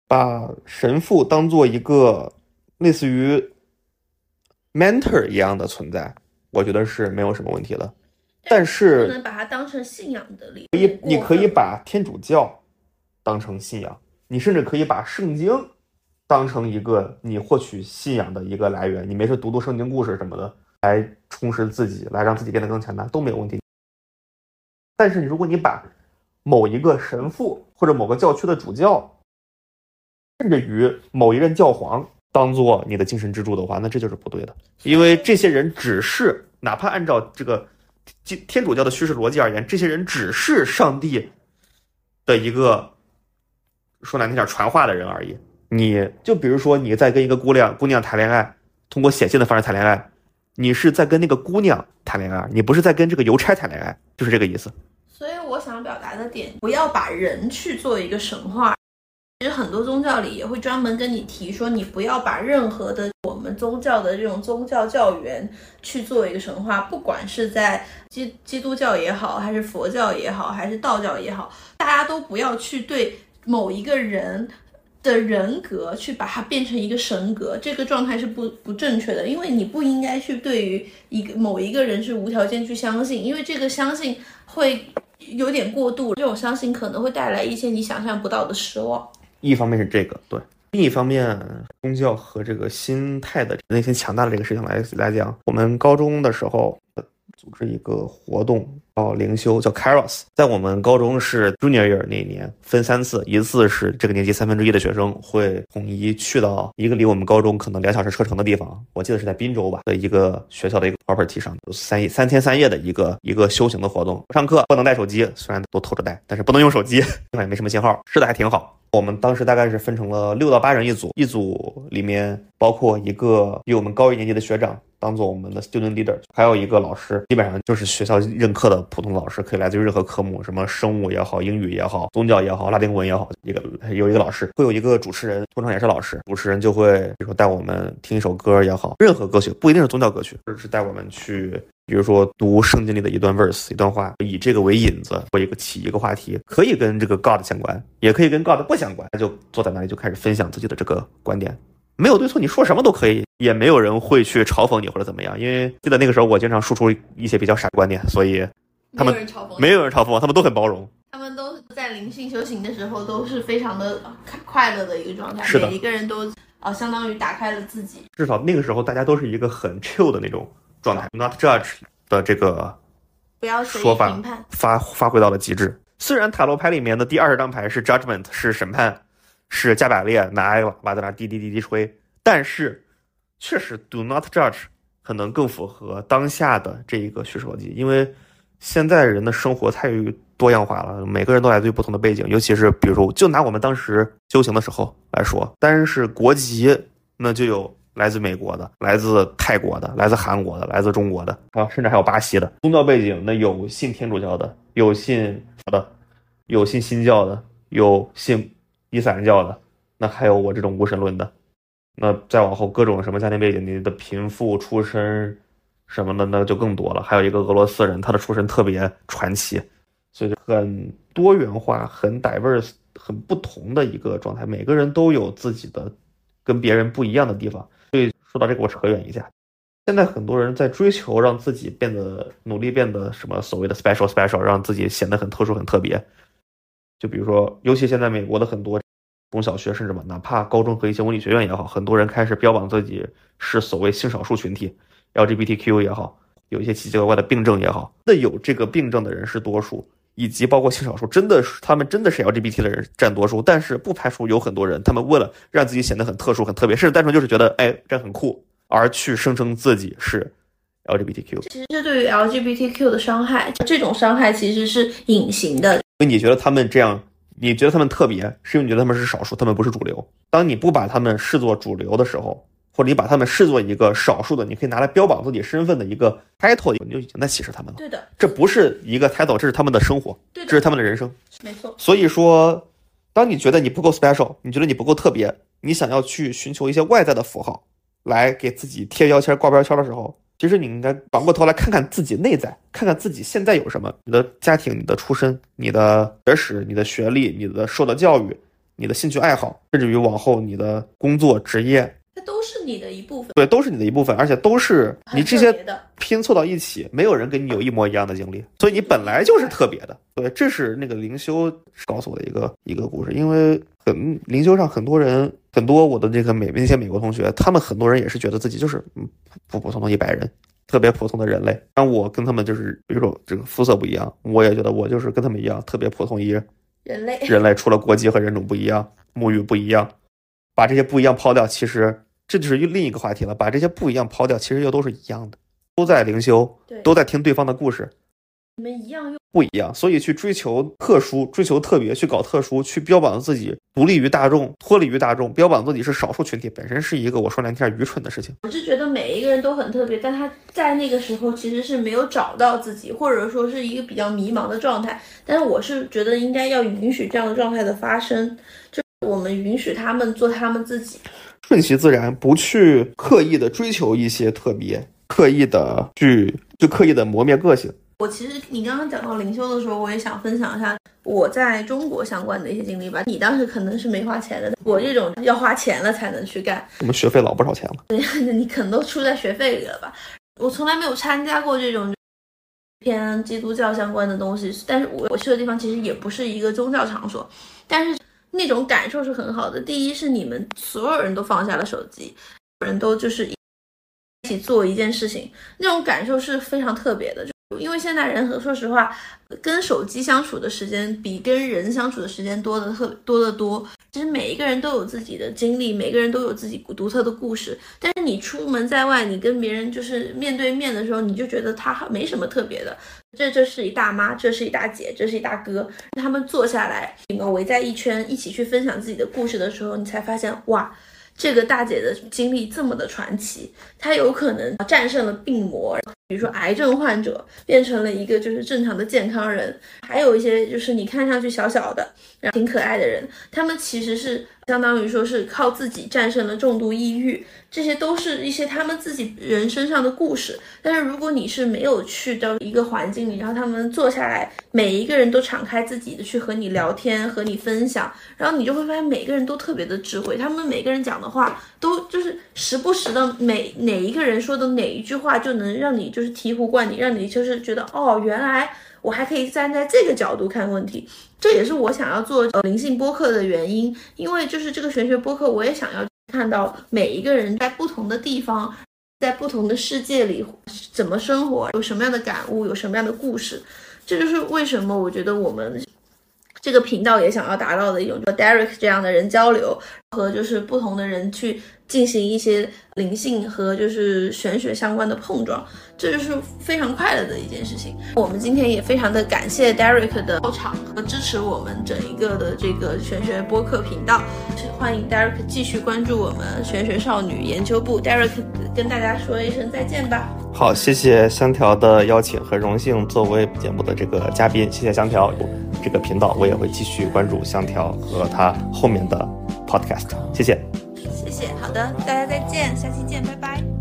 把神父当做一个类似于。Mentor 一样的存在，我觉得是没有什么问题的。但是不能把它当成信仰的力。可以，你可以把天主教当成信仰，你甚至可以把圣经当成一个你获取信仰的一个来源。你没事读读圣经故事什么的，来充实自己，来让自己变得更强大都没有问题。但是你，如果你把某一个神父或者某个教区的主教，甚至于某一任教皇，当做你的精神支柱的话，那这就是不对的，因为这些人只是哪怕按照这个天天主教的叙事逻辑而言，这些人只是上帝的一个说难听点传话的人而已。你就比如说你在跟一个姑娘姑娘谈恋爱，通过写信的方式谈恋爱，你是在跟那个姑娘谈恋爱，你不是在跟这个邮差谈恋爱，就是这个意思。所以我想表达的点，不要把人去做一个神话。其实很多宗教里也会专门跟你提说，你不要把任何的我们宗教的这种宗教教员去做一个神话，不管是在基基督教也好，还是佛教也好，还是道教也好，大家都不要去对某一个人的人格去把它变成一个神格，这个状态是不不正确的，因为你不应该去对于一个某一个人是无条件去相信，因为这个相信会有点过度，这种相信可能会带来一些你想象不到的失望。一方面是这个对，另一方面宗教和这个心态的内心强大的这个事情来来讲，我们高中的时候组织一个活动叫灵修，叫 Caros，在我们高中是 Junior Year 那一年分三次，一次是这个年级三分之一的学生会统一去到一个离我们高中可能两小时车程的地方，我记得是在滨州吧的一个学校的一个 property 上，三三天三夜的一个一个修行的活动，上课不能带手机，虽然都偷着带，但是不能用手机，另外也没什么信号，吃的还挺好。我们当时大概是分成了六到八人一组，一组里面包括一个比我们高一年级的学长，当做我们的 student leader，还有一个老师，基本上就是学校任课的普通老师，可以来自于任何科目，什么生物也好，英语也好，宗教也好，拉丁文也好，一个有一个老师，会有一个主持人，通常也是老师，主持人就会比如说带我们听一首歌也好，任何歌曲不一定是宗教歌曲，而是带我们去。比如说读圣经里的一段 verse 一段话，以这个为引子，或一个起一个话题，可以跟这个 God 相关，也可以跟 God 不相关。他就坐在那里就开始分享自己的这个观点，没有对错，你说什么都可以，也没有人会去嘲讽你或者怎么样。因为记得那个时候我经常输出一些比较傻的观点，所以他们没有人嘲讽我，他们都很包容。他们都在灵性修行的时候都是非常的快乐的一个状态，是的，每一个人都啊相当于打开了自己。至少那个时候大家都是一个很 chill 的那种。状态，not judge 的这个说法发发挥到了极致。虽然塔罗牌里面的第二十张牌是 judgment，是审判，是加百列拿一个喇叭在那滴滴滴滴吹，但是确实 do not judge 可能更符合当下的这一个叙事逻辑，因为现在人的生活太多样化了，每个人都来自于不同的背景，尤其是比如说，就拿我们当时修行的时候来说，单是国籍，那就有来自美国的，来自泰国的，来自韩国的，来自中国的，啊，甚至还有巴西的。宗教背景，那有信天主教的，有信好的，有信新教的，有信伊斯兰教的，那还有我这种无神论的。那再往后，各种什么家庭背景，你的贫富出身什么的，那就更多了。还有一个俄罗斯人，他的出身特别传奇。所以就很多元化、很 diverse、很不同的一个状态，每个人都有自己的跟别人不一样的地方。说到这个，我扯远一下。现在很多人在追求让自己变得努力，变得什么所谓的 special special，让自己显得很特殊、很特别。就比如说，尤其现在美国的很多中小学，甚至嘛，哪怕高中和一些文理学院也好，很多人开始标榜自己是所谓性少数群体，LGBTQ 也好，有一些奇奇怪怪的病症也好，那有这个病症的人是多数。以及包括性少数，真的是他们真的是 LGBT 的人占多数，但是不排除有很多人，他们为了让自己显得很特殊、很特别，甚至单纯就是觉得哎这很酷，而去声称自己是 LGBTQ。其实这对于 LGBTQ 的伤害，这种伤害其实是隐形的。因为你觉得他们这样，你觉得他们特别，是因为你觉得他们是少数，他们不是主流。当你不把他们视作主流的时候。或者你把他们视作一个少数的，你可以拿来标榜自己身份的一个 title，你就已经在歧视他们了。对的，这不是一个 title，这是他们的生活，这是他们的人生。没错。所以说，当你觉得你不够 special，你觉得你不够特别，你想要去寻求一些外在的符号来给自己贴标签、挂标签的时候，其实你应该转过头来看看自己内在，看看自己现在有什么。你的家庭、你的出身、你的学识、你的学历、你的受的教育、你的兴趣爱好，甚至于往后你的工作职业。它都是你的一部分，对，都是你的一部分，而且都是你这些拼凑到一起，没有人跟你有一模一样的经历，所以你本来就是特别的。对，这是那个灵修告诉我的一个一个故事，因为很灵修上很多人，很多我的这个美那些美国同学，他们很多人也是觉得自己就是普普通通一百人，特别普通的人类。但我跟他们就是比如说这个肤色不一样，我也觉得我就是跟他们一样，特别普通一人类。人类除了国籍和人种不一样，母语不一样，把这些不一样抛掉，其实。这就是另一个话题了。把这些不一样抛掉，其实又都是一样的，都在灵修，都在听对方的故事。你们一样又不一样，所以去追求特殊、追求特别、去搞特殊、去标榜自己独立于大众、脱离于大众、标榜自己是少数群体，本身是一个我说难听点愚蠢的事情。我是觉得每一个人都很特别，但他在那个时候其实是没有找到自己，或者说是一个比较迷茫的状态。但是我是觉得应该要允许这样的状态的发生，就我们允许他们做他们自己。顺其自然，不去刻意的追求一些特别，刻意的去就刻意的磨灭个性。我其实你刚刚讲到灵修的时候，我也想分享一下我在中国相关的一些经历吧。你当时可能是没花钱的，我这种要花钱了才能去干。我们学费老不少钱了，对，你可能都出在学费里了吧？我从来没有参加过这种偏基督教相关的东西，但是我我去的地方其实也不是一个宗教场所，但是。那种感受是很好的。第一是你们所有人都放下了手机，人都就是一起做一件事情，那种感受是非常特别的。因为现在人和说实话，跟手机相处的时间比跟人相处的时间多的特多得多。其实每一个人都有自己的经历，每个人都有自己独特的故事。但是你出门在外，你跟别人就是面对面的时候，你就觉得他没什么特别的。这这是一大妈，这是一大姐，这是一大哥。他们坐下来，你们围在一圈，一起去分享自己的故事的时候，你才发现哇。这个大姐的经历这么的传奇，她有可能战胜了病魔，比如说癌症患者变成了一个就是正常的健康人，还有一些就是你看上去小小的、挺可爱的人，他们其实是。相当于说是靠自己战胜了重度抑郁，这些都是一些他们自己人身上的故事。但是如果你是没有去到一个环境里，然后他们坐下来，每一个人都敞开自己的去和你聊天、和你分享，然后你就会发现每个人都特别的智慧。他们每个人讲的话都就是时不时的，每哪一个人说的哪一句话就能让你就是醍醐灌顶，让你就是觉得哦，原来。我还可以站在这个角度看问题，这也是我想要做灵性播客的原因。因为就是这个玄学播客，我也想要看到每一个人在不同的地方，在不同的世界里怎么生活，有什么样的感悟，有什么样的故事。这就是为什么我觉得我们这个频道也想要达到的一种，就 Derek 这样的人交流和就是不同的人去进行一些灵性和就是玄学相关的碰撞，这就是非常快乐的一件事情。我们今天也非常的感谢 Derek 的到场和支持我们整一个的这个玄学播客频道，欢迎 Derek 继续关注我们玄学少女研究部。Derek 跟大家说一声再见吧。好，谢谢香条的邀请和荣幸作为节目的这个嘉宾，谢谢香条。这个频道我也会继续关注香条和他后面的 podcast，谢谢。谢，好的，大家再见，下期见，拜拜。